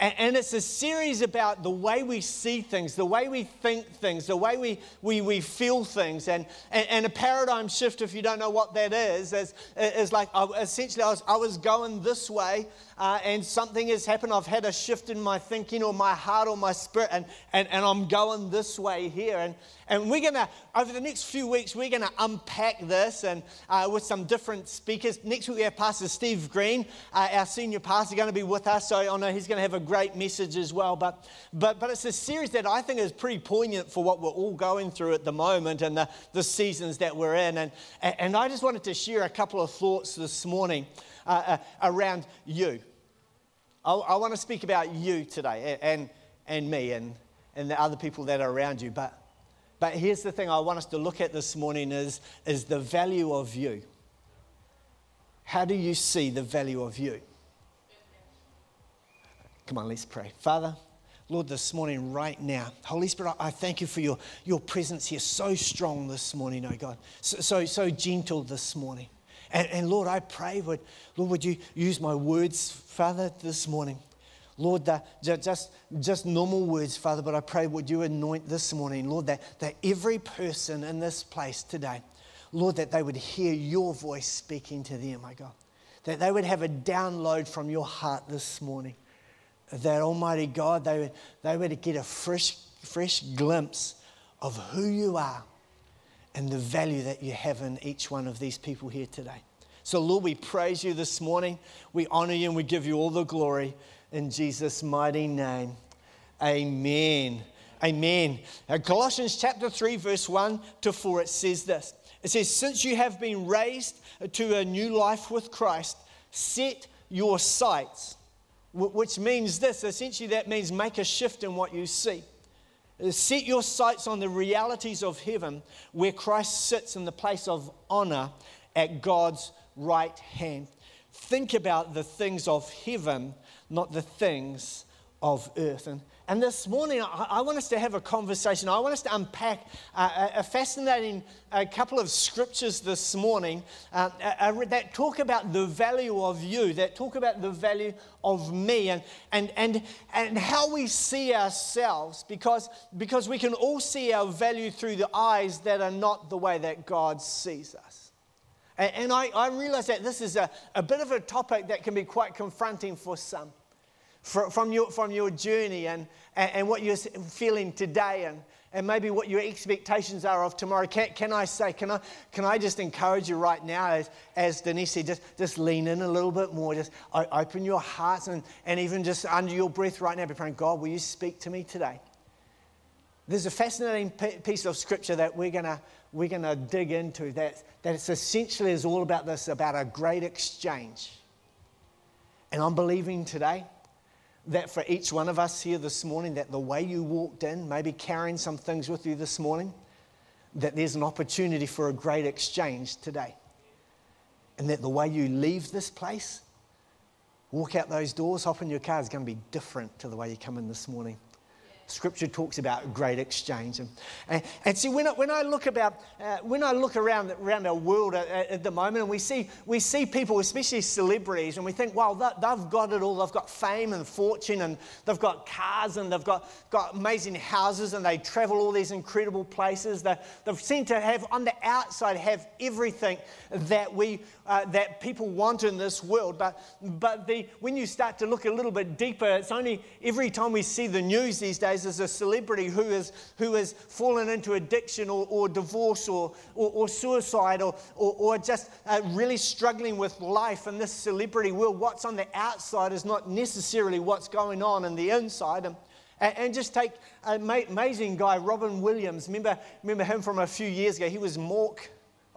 and, it's a series about the way we see things, the way we think things, the way we, we, we feel things. And, and, and a paradigm shift, if you don't know what that is, is, is like essentially I was, I was going this way uh, and something has happened. I've had a shift in my thinking or my heart or my spirit, and, and, and I'm going this way here. And, and we're going to, over the next few weeks, we're going to unpack this and uh, with some different speakers. Next week, we have Pastor Steve Green, uh, our senior pastor, going to be with us. So I know he's going to have a great message as well. But, but, but it's a series that I think is pretty poignant for what we're all going through at the moment and the, the seasons that we're in. And, and I just wanted to share a couple of thoughts this morning uh, uh around you. I, I want to speak about you today and, and me and, and the other people that are around you. But, but here's the thing I want us to look at this morning is, is the value of you. How do you see the value of you? Come on, let's pray. Father, Lord, this morning, right now, Holy Spirit, I thank you for your, your presence here, so strong this morning, oh God, so, so, so gentle this morning. And, and Lord, I pray, would, Lord, would you use my words, Father, this morning? Lord, that just, just normal words, Father, but I pray, would you anoint this morning, Lord, that, that every person in this place today, Lord, that they would hear your voice speaking to them, my God. That they would have a download from your heart this morning. That Almighty God, they would, they would get a fresh, fresh glimpse of who you are and the value that you have in each one of these people here today. So, Lord, we praise you this morning. We honor you and we give you all the glory in Jesus' mighty name. Amen. Amen. Now, Colossians chapter 3, verse 1 to 4, it says this It says, Since you have been raised to a new life with Christ, set your sights, which means this essentially, that means make a shift in what you see. Set your sights on the realities of heaven where Christ sits in the place of honor at God's right hand. Think about the things of heaven, not the things of earth. And and this morning, I, want us to have a conversation. I want us to unpack uh, a fascinating a couple of scriptures this morning uh, uh, that talk about the value of you, that talk about the value of me, and, and, and, and how we see ourselves, because, because we can all see our value through the eyes that are not the way that God sees us. And, and I, I realize that this is a, a bit of a topic that can be quite confronting for some from, your, from your journey and, and, what you're feeling today and, and maybe what your expectations are of tomorrow. Can, can I say, can I, can I just encourage you right now, as, as Denise said, just, just lean in a little bit more, just open your hearts and, and even just under your breath right now, be praying, God, will you speak to me today? There's a fascinating piece of scripture that we're going we're gonna dig into that, that it's essentially is all about this, about a great exchange. And I'm believing today that for each one of us here this morning, that the way you walked in, maybe carrying some things with you this morning, that there's an opportunity for a great exchange today. And that the way you leave this place, walk out those doors, hop in your car, is going to be different to the way you come in this morning. Scripture talks about great exchange. And, and, and see, when I, when I look about, uh, when I look around, around our world at, at, the moment, and we see, we see people, especially celebrities, and we think, wow, they've got it all. They've got fame and fortune, and they've got cars, and they've got, got amazing houses, and they travel all these incredible places. They, they've seem to have, on the outside, have everything that we, uh, that people want in this world. But, but the, when you start to look a little bit deeper, it's only every time we see the news these days, as a celebrity who, is, who has fallen into addiction or, or divorce or, or, or suicide or, or, or just uh, really struggling with life in this celebrity world. What's on the outside is not necessarily what's going on in the inside. And, and just take an amazing guy, Robin Williams. Remember, remember him from a few years ago? He was Mork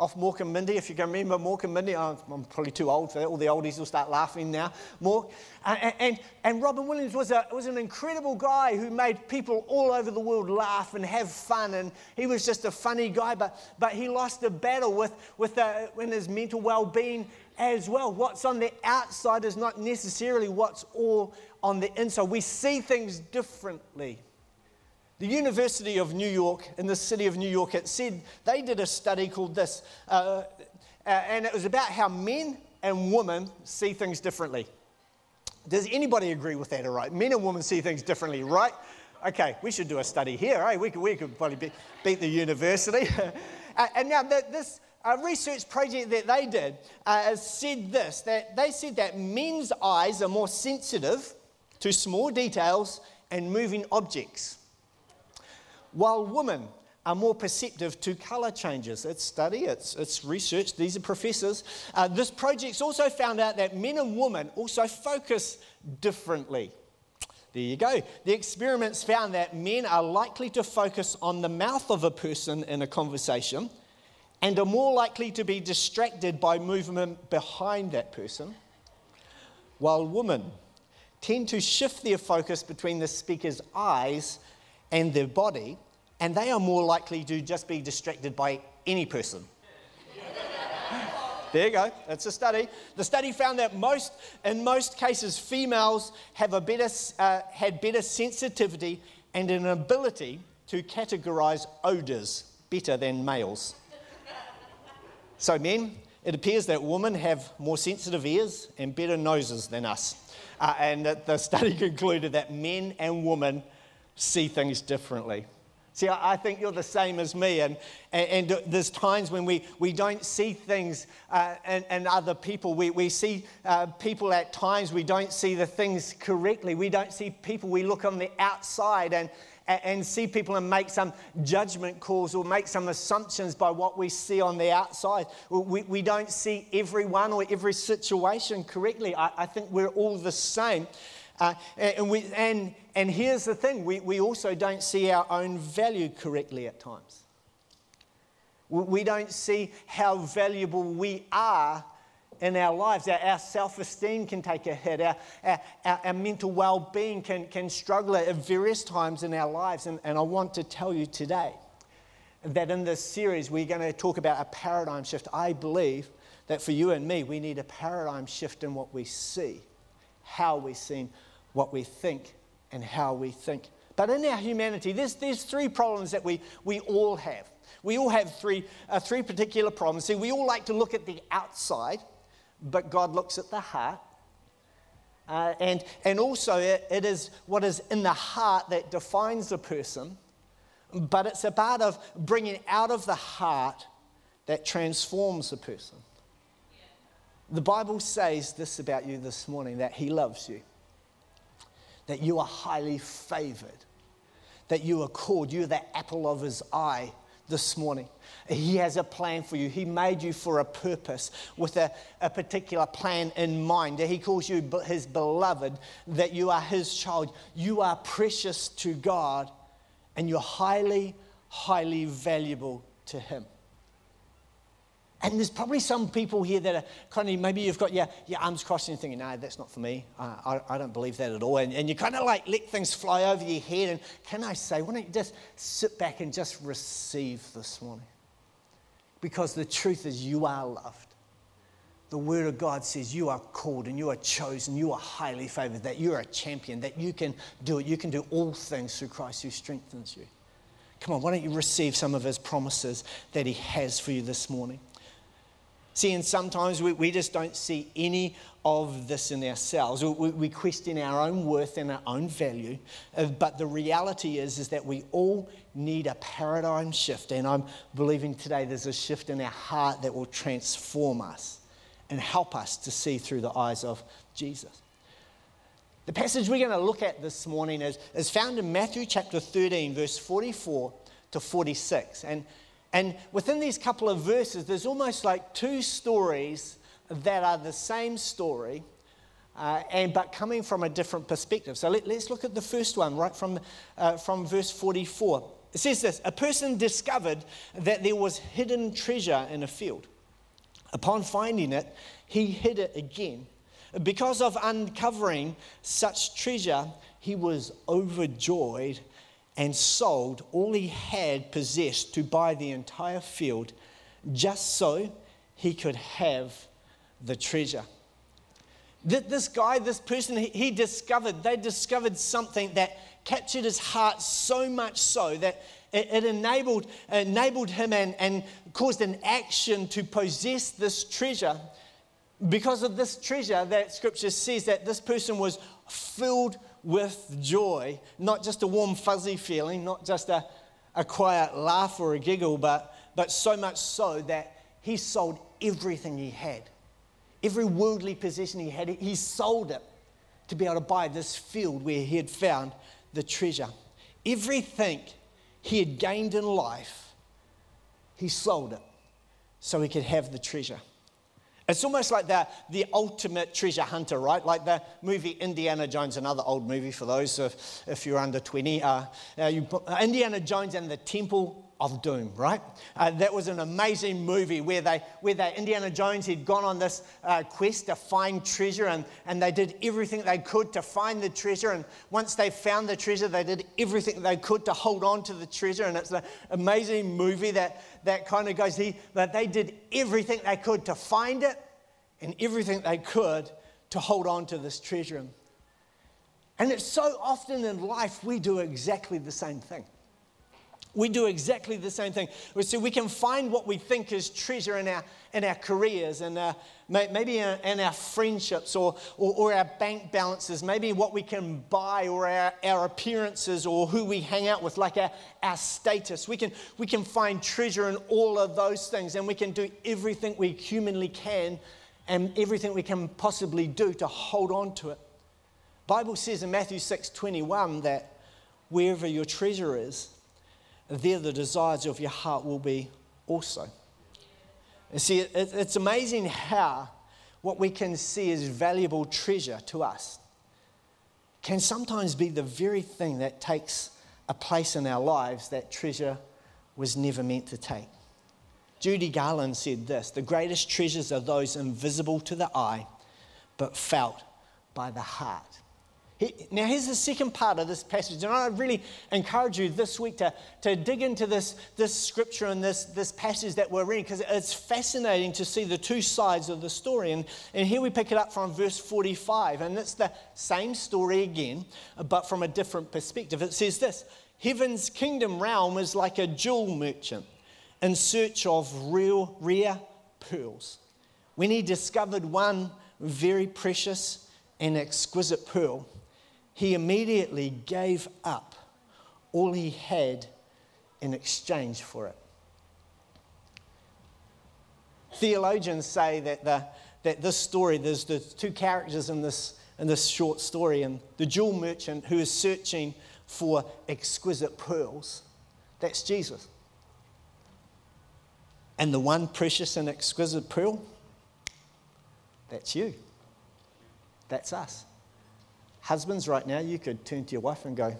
off Mork and Mindy, if you can remember Mork and Mindy. Oh, I'm probably too old for that. All the oldies will start laughing now. Mork. And, and, and Robin Williams was, a, was an incredible guy who made people all over the world laugh and have fun. And he was just a funny guy, but, but he lost the battle with, with uh, in his mental well being as well. What's on the outside is not necessarily what's all on the inside. We see things differently. The University of New York, in the city of New York, it said they did a study called this, uh, uh, and it was about how men and women see things differently. Does anybody agree with that, all right? Men and women see things differently, right? Okay, we should do a study here, eh? We could, we could probably be, beat the university. and now, this uh, research project that they did uh, said this that they said that men's eyes are more sensitive to small details and moving objects, while women are more perceptive to colour changes. It's study, it's, it's research, these are professors. Uh, this project's also found out that men and women also focus differently. There you go. The experiments found that men are likely to focus on the mouth of a person in a conversation and are more likely to be distracted by movement behind that person, while women tend to shift their focus between the speaker's eyes and their body, and they are more likely to just be distracted by any person. There you go. That's a study. The study found that most, in most cases, females have a better, uh, had better sensitivity and an ability to categorize odors better than males. So, men, it appears that women have more sensitive ears and better noses than us. Uh, and the study concluded that men and women see things differently. See, I think you're the same as me, and, and, and there's times when we, we don't see things uh, and, and other people. We, we see uh, people at times, we don't see the things correctly. We don't see people, we look on the outside and, and see people and make some judgment calls or make some assumptions by what we see on the outside. We, we don't see everyone or every situation correctly. I, I think we're all the same. Uh, and, we, and, and here's the thing we, we also don't see our own value correctly at times. We don't see how valuable we are in our lives. Our, our self esteem can take a hit, our, our, our mental well being can, can struggle at various times in our lives. And, and I want to tell you today that in this series, we're going to talk about a paradigm shift. I believe that for you and me, we need a paradigm shift in what we see, how we're seen, what we think and how we think. But in our humanity, there's, there's three problems that we, we all have. We all have three, uh, three particular problems. See, we all like to look at the outside, but God looks at the heart. Uh, and, and also, it, it is what is in the heart that defines a person, but it's a part of bringing out of the heart that transforms a person. The Bible says this about you this morning that He loves you that you are highly favored, that you are called, you're the apple of his eye this morning. He has a plan for you. He made you for a purpose with a, a particular plan in mind. He calls you his beloved, that you are his child. You are precious to God and you're highly, highly valuable to him. And there's probably some people here that are kind of, maybe you've got your, your arms crossed and you're thinking, no, that's not for me. Uh, I, I don't believe that at all. And, and you kind of like let things fly over your head. And can I say, why don't you just sit back and just receive this morning? Because the truth is, you are loved. The Word of God says you are called and you are chosen, you are highly favored, that you're a champion, that you can do it. You can do all things through Christ who strengthens you. Come on, why don't you receive some of His promises that He has for you this morning? See, and sometimes we, we just don't see any of this in ourselves. We, we question our own worth and our own value. Uh, but the reality is, is that we all need a paradigm shift. And I'm believing today there's a shift in our heart that will transform us and help us to see through the eyes of Jesus. The passage we're going to look at this morning is, is found in Matthew chapter 13, verse 44 to 46. And and within these couple of verses, there's almost like two stories that are the same story, uh, and, but coming from a different perspective. So let, us look at the first one, right from, uh, from verse 44. It says this A person discovered that there was hidden treasure in a field. Upon finding it, he hid it again. Because of uncovering such treasure, he was overjoyed and sold all he had possessed to buy the entire field just so he could have the treasure. That this guy, this person, he discovered, they discovered something that captured his heart so much so that it enabled, enabled him and, and caused an action to possess this treasure because of this treasure that scripture says that this person was filled with joy, not just a warm, fuzzy feeling, not just a, a quiet laugh or a giggle, but, but so much so that he sold everything he had. Every worldly possession he had, he sold it to be able to buy this field where he had found the treasure. Everything he had gained in life, he sold it so he could have the treasure. It's almost like the, the ultimate treasure hunter, right? Like the movie Indiana Jones, another old movie for those if, if you're under 20. Uh, uh, you, Indiana Jones and the Temple of Doom, right? Uh, that was an amazing movie where they, where they, Indiana Jones had gone on this uh, quest to find treasure and, and they did everything they could to find the treasure. And once they found the treasure, they did everything they could to hold on to the treasure. And it's an amazing movie that, that kind of goes, that they did everything they could to find it and everything they could to hold on to this treasure. And it's so often in life we do exactly the same thing. We do exactly the same thing. So we can find what we think is treasure in our, in our careers and uh, maybe in, our friendships or, or, or, our bank balances, maybe what we can buy or our, our appearances or who we hang out with, like our, our status. We can, we can find treasure in all of those things and we can do everything we humanly can and everything we can possibly do to hold on to it. Bible says in Matthew 6:21 that wherever your treasure is, there the desires of your heart will be also. You see, it's amazing how what we can see as valuable treasure to us can sometimes be the very thing that takes a place in our lives that treasure was never meant to take. Judy Garland said this The greatest treasures are those invisible to the eye, but felt by the heart. Now, here's the second part of this passage, and I really encourage you this week to, to dig into this, this scripture and this, this passage that we're reading because it's fascinating to see the two sides of the story. And, and here we pick it up from verse 45, and it's the same story again, but from a different perspective. It says this Heaven's kingdom realm is like a jewel merchant in search of real, rare pearls. When he discovered one very precious and exquisite pearl, he immediately gave up all he had in exchange for it. Theologians say that, the, that this story, there's the two characters in this, in this short story, and the jewel merchant who is searching for exquisite pearls, that's Jesus. And the one precious and exquisite pearl, that's you. That's us. Husbands, right now, you could turn to your wife and go,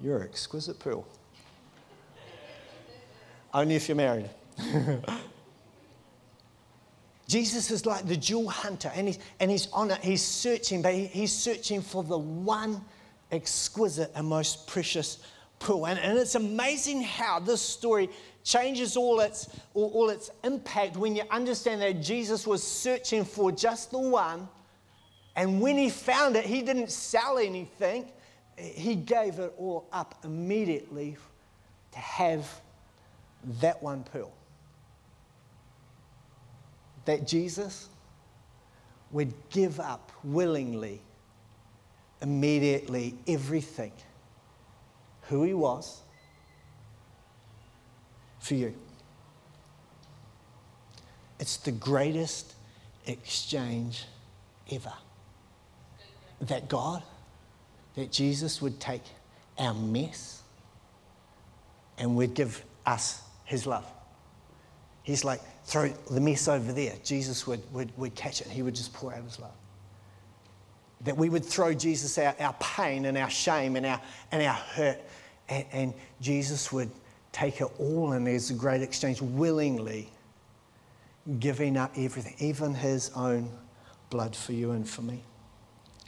You're an exquisite pearl. Only if you're married. Jesus is like the jewel hunter, and he's, and he's on it. He's searching, but he, he's searching for the one exquisite and most precious pearl. And, and it's amazing how this story changes all its, all, all its impact when you understand that Jesus was searching for just the one and when he found it, he didn't sell anything, he gave it all up immediately to have that one pearl. That Jesus would give up willingly, immediately, everything who he was for you. It's the greatest exchange ever that God, that Jesus would take our mess and would give us his love. He's like, throw the mess over there. Jesus would, would, would catch it. He would just pour out his love. That we would throw Jesus out our pain and our shame and our, and our hurt, and, and Jesus would take it all, and there's a great exchange willingly giving up everything, even his own blood for you and for me.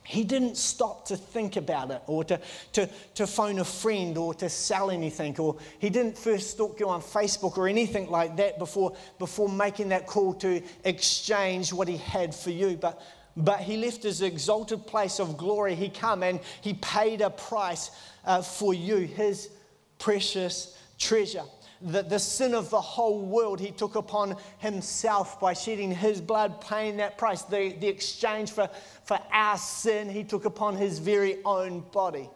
He didn't stop to think about it or to, to, to phone a friend or to sell anything, or he didn't first stalk you on Facebook or anything like that before, before making that call to exchange what he had for you. But, but he left his exalted place of glory. He come and he paid a price uh, for you, his precious treasure. The, the sin of the whole world. He took upon himself by shedding his blood, paying that price. The, the exchange for, for our sin, he took upon his very own body.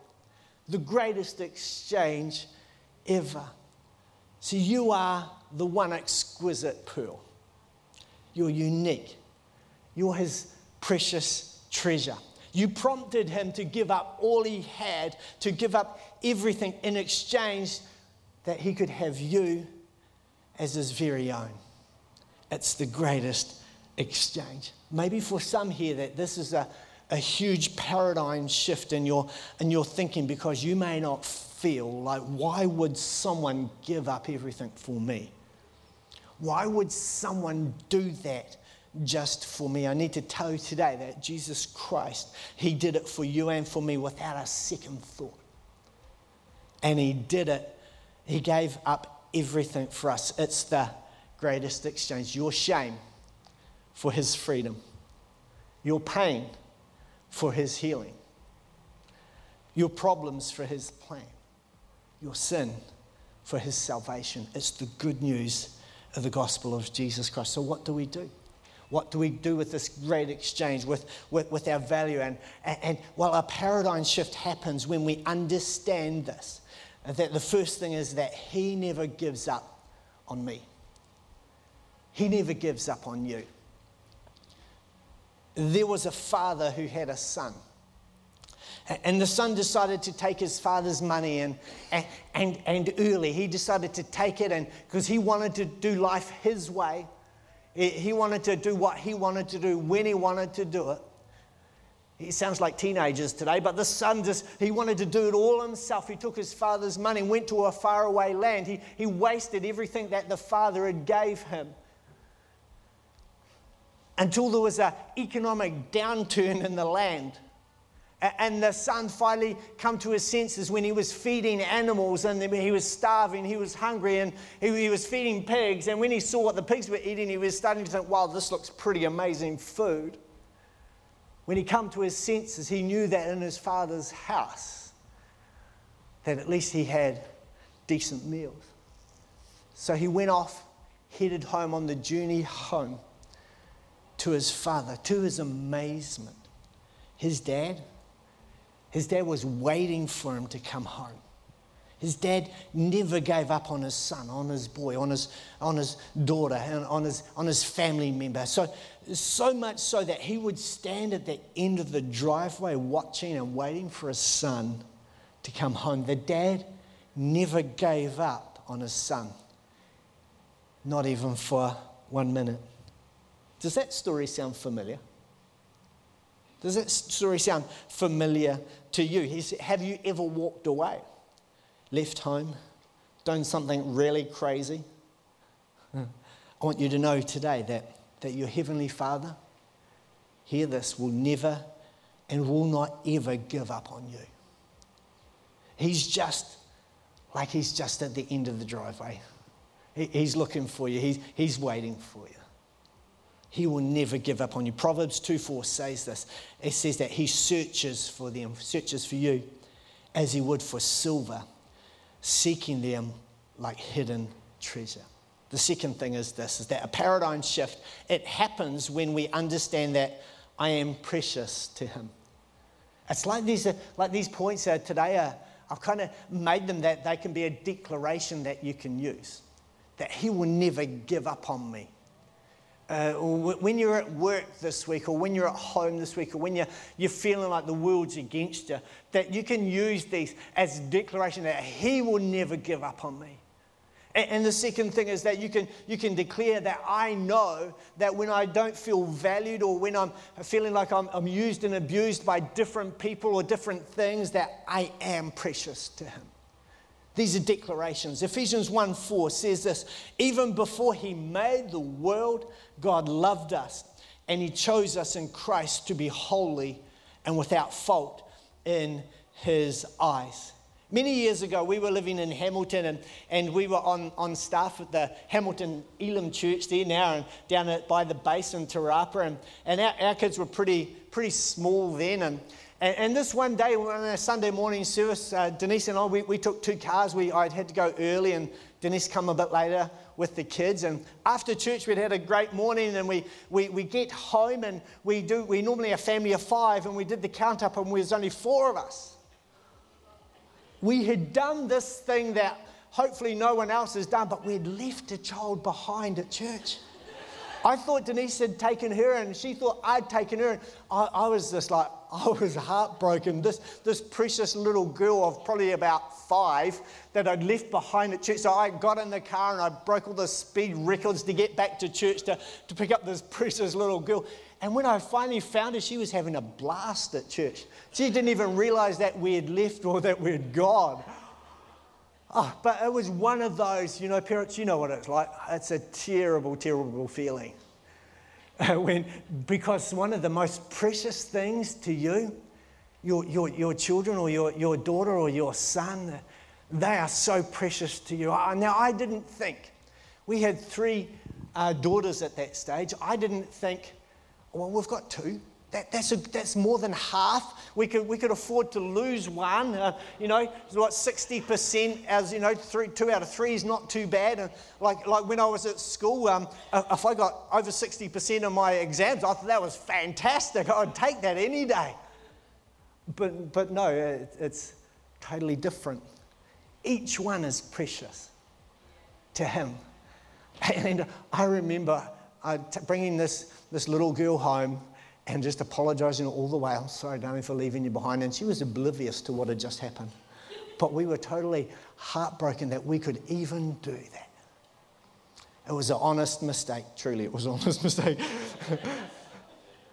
The greatest exchange ever. So you are the one exquisite pearl. You're unique. You're his precious treasure. You prompted him to give up all he had, to give up everything in exchange that he could have you as his very own. It's the greatest exchange. Maybe for some here that this is a, a huge paradigm shift in your, in your thinking because you may not feel like, why would someone give up everything for me? Why would someone do that just for me? I need to tell you today that Jesus Christ, He did it for you and for me without a second thought. And He did it, He gave up everything for us. It's the greatest exchange. Your shame for His freedom, your pain for His healing, your problems for His plan, your sin for His salvation. It's the good news of the gospel of Jesus Christ. So, what do we do? What do we do with this great exchange, with, with, with our value? And, and, and well, a paradigm shift happens when we understand this. That the first thing is that He never gives up on me, He never gives up on you. There was a father who had a son. And the son decided to take his father's money and, and, and, and early. He decided to take it and because he wanted to do life his way. He wanted to do what he wanted to do when he wanted to do it. He sounds like teenagers today, but the son just, he wanted to do it all himself. He took his father's money, went to a faraway land. He, he wasted everything that the father had gave him until there was an economic downturn in the land. And the son finally come to his senses when he was feeding animals and he was starving, he was hungry, and he was feeding pigs. And when he saw what the pigs were eating, he was starting to think, wow, this looks pretty amazing food. When he come to his senses, he knew that in his father's house, that at least he had decent meals. So he went off, headed home on the journey home to his father. To his amazement, his dad his dad was waiting for him to come home. His dad never gave up on his son, on his boy, on his, on his daughter, and on his, on his family member. So, so much so that he would stand at the end of the driveway watching and waiting for his son to come home. The dad never gave up on his son, not even for one minute. Does that story sound familiar? Does that story sound familiar to you? Have you ever walked away, left home, done something really crazy? I want you to know today that, that your Heavenly Father, hear this, will never and will not ever give up on you. He's just like he's just at the end of the driveway. He's looking for you, he's, he's waiting for you. He will never give up on you. Proverbs 2 4 says this. It says that He searches for them, searches for you as He would for silver, seeking them like hidden treasure. The second thing is this is that a paradigm shift, it happens when we understand that I am precious to Him. It's like these, uh, like these points are today are, I've kind of made them that they can be a declaration that you can use. That He will never give up on me uh, when you're at work this week, or when you're at home this week, or when you're, you're feeling like the world's against you, that you can use these as declaration that He will never give up on me. And, and the second thing is that you can, you can declare that I know that when I don't feel valued or when I'm feeling like I'm, I'm used and abused by different people or different things, that I am precious to Him. These are declarations. Ephesians 1 4 says this Even before he made the world, God loved us and he chose us in Christ to be holy and without fault in his eyes. Many years ago, we were living in Hamilton and, and we were on, on staff at the Hamilton Elim Church there now and down at, by the base in Te Rapa. And, and our, our kids were pretty, pretty small then. And, and, and this one day, on a Sunday morning service, uh, Denise and I, we, we took two cars. We, I had to go early and Denise come a bit later with the kids. And after church, we'd had a great morning, and we, we, we get home, and we do we normally a family of five, and we did the count up, and there was only four of us. We had done this thing that hopefully no one else has done, but we had left a child behind at church. I thought Denise had taken her, and she thought I'd taken her. And I, I, was just like, I was heartbroken. This, this precious little girl of probably about five that I'd left behind at church. So I got in the car and I broke all the speed records to get back to church to, to pick up this precious little girl. And when I finally found her, she was having a blast at church. She didn't even realize that we had left or that we had gone. Oh, but it was one of those, you know, parents, you know what it's like. It's a terrible, terrible feeling. when, because one of the most precious things to you, your, your, your children or your, your daughter or your son, they are so precious to you. Now, I didn't think, we had three uh, daughters at that stage. I didn't think, well, we've got two. That, that's, a, that's more than half. We could, we could afford to lose one. Uh, you know, what 60% as, you know, three, two out of three is not too bad. And like, like when I was at school, um, if I got over 60% of my exams, I thought that was fantastic. I'd take that any day. But, but no, it, it's totally different. Each one is precious to him. And I remember uh, bringing this, this little girl home and just apologizing all the way. I'm sorry, darling, for leaving you behind. And she was oblivious to what had just happened. But we were totally heartbroken that we could even do that. It was an honest mistake. Truly, it was an honest mistake.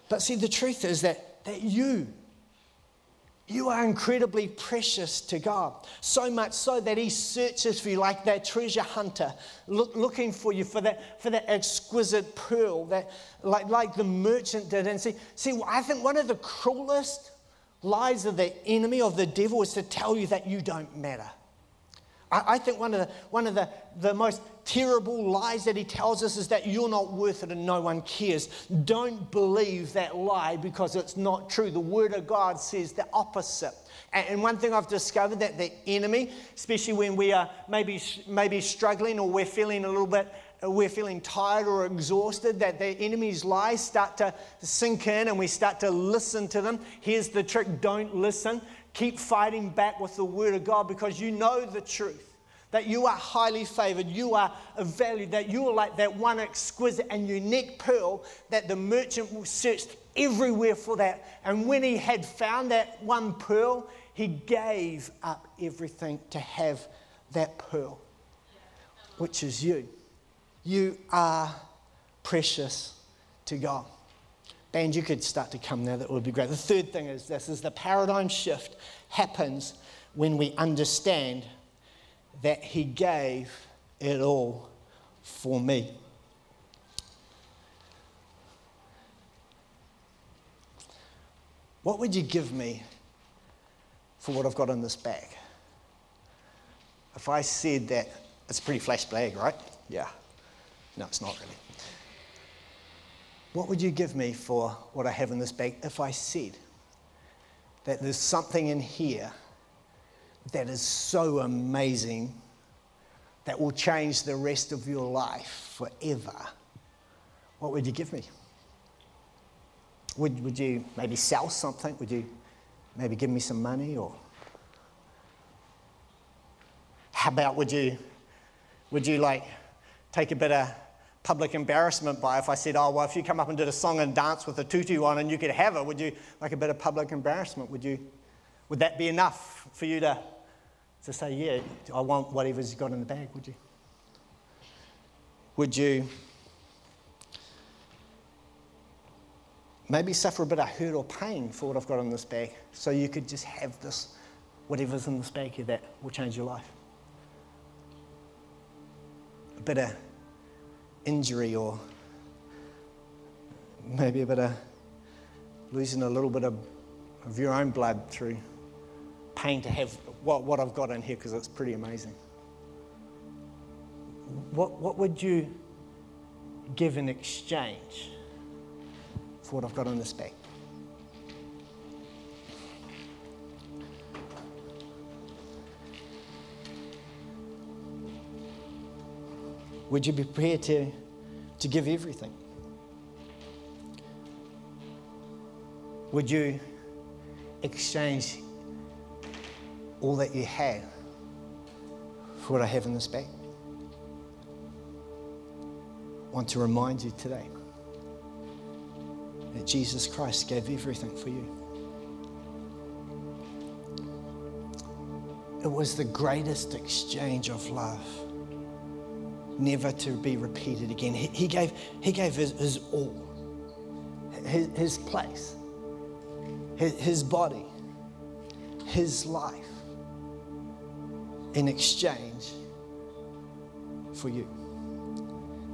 but see, the truth is that, that you, you are incredibly precious to God. So much so that He searches for you like that treasure hunter, look, looking for you for that, for that exquisite pearl, that, like, like the merchant did. And see, see, I think one of the cruelest lies of the enemy, of the devil, is to tell you that you don't matter. I, I think one of, the, one of the, the most terrible lies that he tells us is that you're not worth it and no one cares. Don't believe that lie because it's not true. The Word of God says the opposite. And one thing I've discovered that the enemy, especially when we are maybe, maybe struggling or we're feeling a little bit, we're feeling tired or exhausted, that the enemy's lies start to sink in and we start to listen to them. Here's the trick don't listen. Keep fighting back with the Word of God because you know the truth that you are highly favored, you are valued, that you are like that one exquisite and unique pearl that the merchant searched everywhere for that. And when he had found that one pearl, he gave up everything to have that pearl, which is you. You are precious to God. Band, you could start to come now, that would be great. The third thing is this is the paradigm shift happens when we understand that He gave it all for me. What would you give me for what I've got in this bag? If I said that, it's pretty flash bag, right? Yeah. No, it's not really. What would you give me for what I have in this bag if I said that there's something in here that is so amazing that will change the rest of your life forever, what would you give me? Would, would you maybe sell something? Would you maybe give me some money? Or how about would you, would you like take a bit of public embarrassment by if I said, oh, well, if you come up and did a song and dance with a tutu on and you could have it, would you like a bit of public embarrassment? Would you, would that be enough for you to to say, yeah, I want whatever's got in the bag, would you? Would you maybe suffer a bit of hurt or pain for what I've got in this bag so you could just have this, whatever's in this bag here, that will change your life? A bit of injury or maybe a bit of losing a little bit of, of your own blood through pain to have what, what I've got in here because it's pretty amazing. What, what would you give in exchange for what I've got in this bag? Would you be prepared to, to give everything? Would you exchange all that you had for what I have in this bag? I want to remind you today that Jesus Christ gave everything for you. It was the greatest exchange of love, never to be repeated again. He, he gave, he gave his, his all, his, his place, his, his body, his life in exchange for you.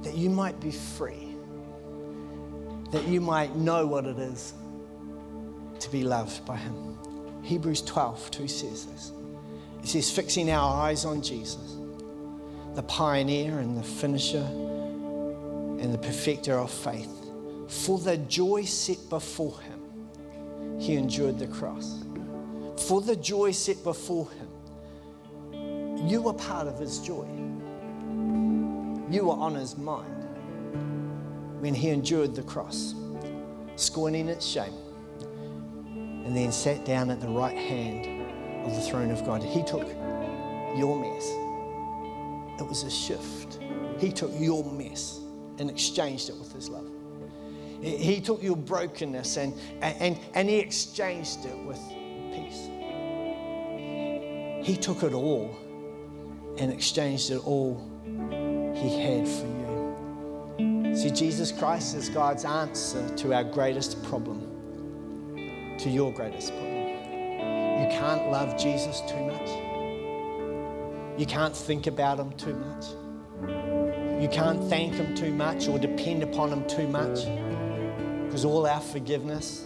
That you might be free, that you might know what it is to be loved by him. Hebrews 12, 2 says this. It says, fixing our eyes on Jesus, the pioneer and the finisher and the perfecter of faith. For the joy set before him, he endured the cross. For the joy set before him, you were part of his joy. You were on his mind when he endured the cross, scorning its shame, and then sat down at the right hand of the throne of God. He took your mess. It was a shift. He took your mess and exchanged it with his love. He took your brokenness and, and, and he exchanged it with peace. He took it all and exchanged it all he had for you. See, Jesus Christ is God's answer to our greatest problem, to your greatest problem. You can't love Jesus too much. You can't think about him too much. You can't thank him too much or depend upon him too much. Because all our forgiveness,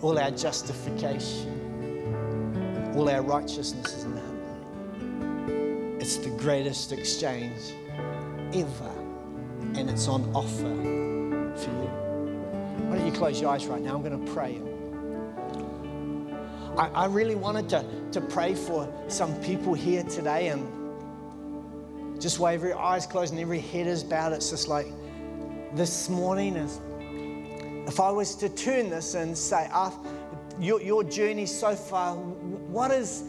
all our justification, all our righteousness is in him. It's the greatest exchange ever. And it's on offer for you. Why don't you close your eyes right now? I'm going to pray. I, I really wanted to, to pray for some people here today and just while every eye's closed and every head is bowed, it's just like this morning is if I was to turn this and say, ah, your, your journey so far, what is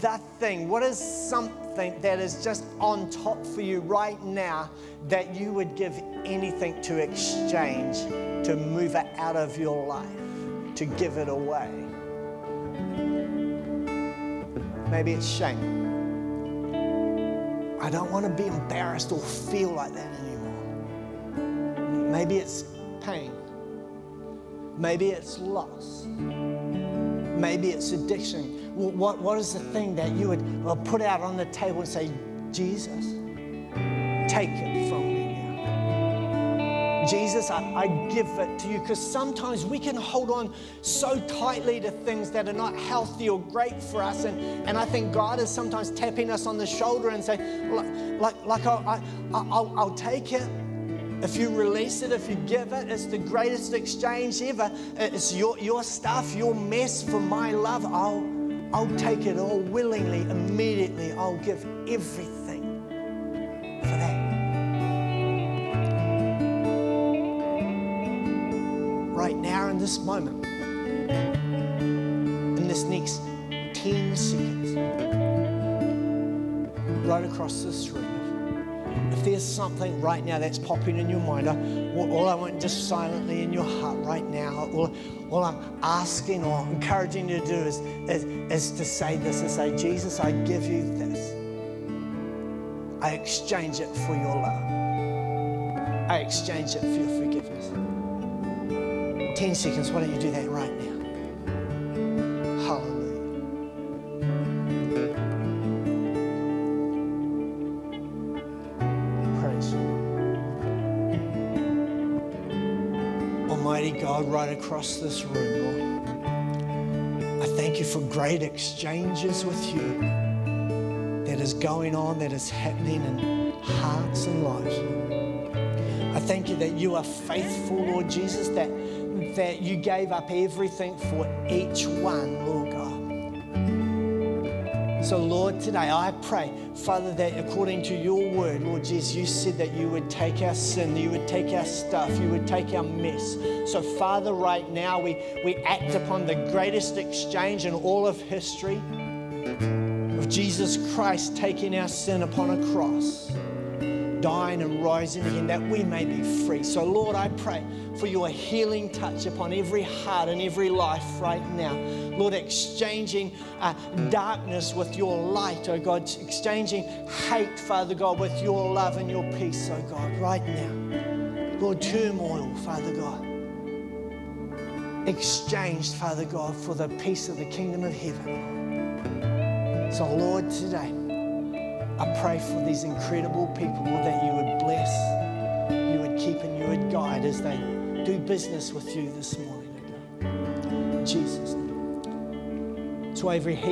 that thing? What is something that is just on top for you right now that you would give anything to exchange, to move it out of your life, to give it away? Maybe it's shame. I don't want to be embarrassed or feel like that anymore. Maybe it's pain. Maybe it's loss. Maybe it's addiction. What, what is the thing that you would put out on the table and say, Jesus, take it from me? Jesus, I, I give it to you because sometimes we can hold on so tightly to things that are not healthy or great for us. And, and I think God is sometimes tapping us on the shoulder and saying, like, like, like I'll, I, I'll, I'll take it. If you release it, if you give it, it's the greatest exchange ever. It's your, your stuff, your mess for my love. I'll, I'll take it all willingly, immediately. I'll give everything this moment, in this next 10 seconds, right across this room. If there's something right now that's popping in your mind, all I want just silently in your heart right now, all, all I'm asking or encouraging you to do is, is, is to say this and say, Jesus, I give you this. I exchange it for your love. I exchange it for your forgiveness. 10 seconds. Why don't you do that right now? Hallelujah. Praise you. Almighty God, right across this room, Lord, I thank you for great exchanges with you that is going on, that is happening in hearts and lives. I thank you that you are faithful, Lord Jesus, that that you gave up everything for each one, Lord God. So, Lord, today I pray, Father, that according to your word, Lord Jesus, you said that you would take our sin, you would take our stuff, you would take our mess. So, Father, right now we, we act upon the greatest exchange in all of history of Jesus Christ taking our sin upon a cross dying and rising again, that we may be free. So, Lord, I pray for your healing touch upon every heart and every life right now. Lord, exchanging uh, darkness with your light, oh God, exchanging hate, Father God, with your love and your peace, oh God, right now. Lord, turmoil, Father God, exchanged, Father God, for the peace of the kingdom of heaven. So, Lord, today, I pray for these incredible people, that you would bless, you would keep, and you would guide as they do business with you this morning, Jesus'. So every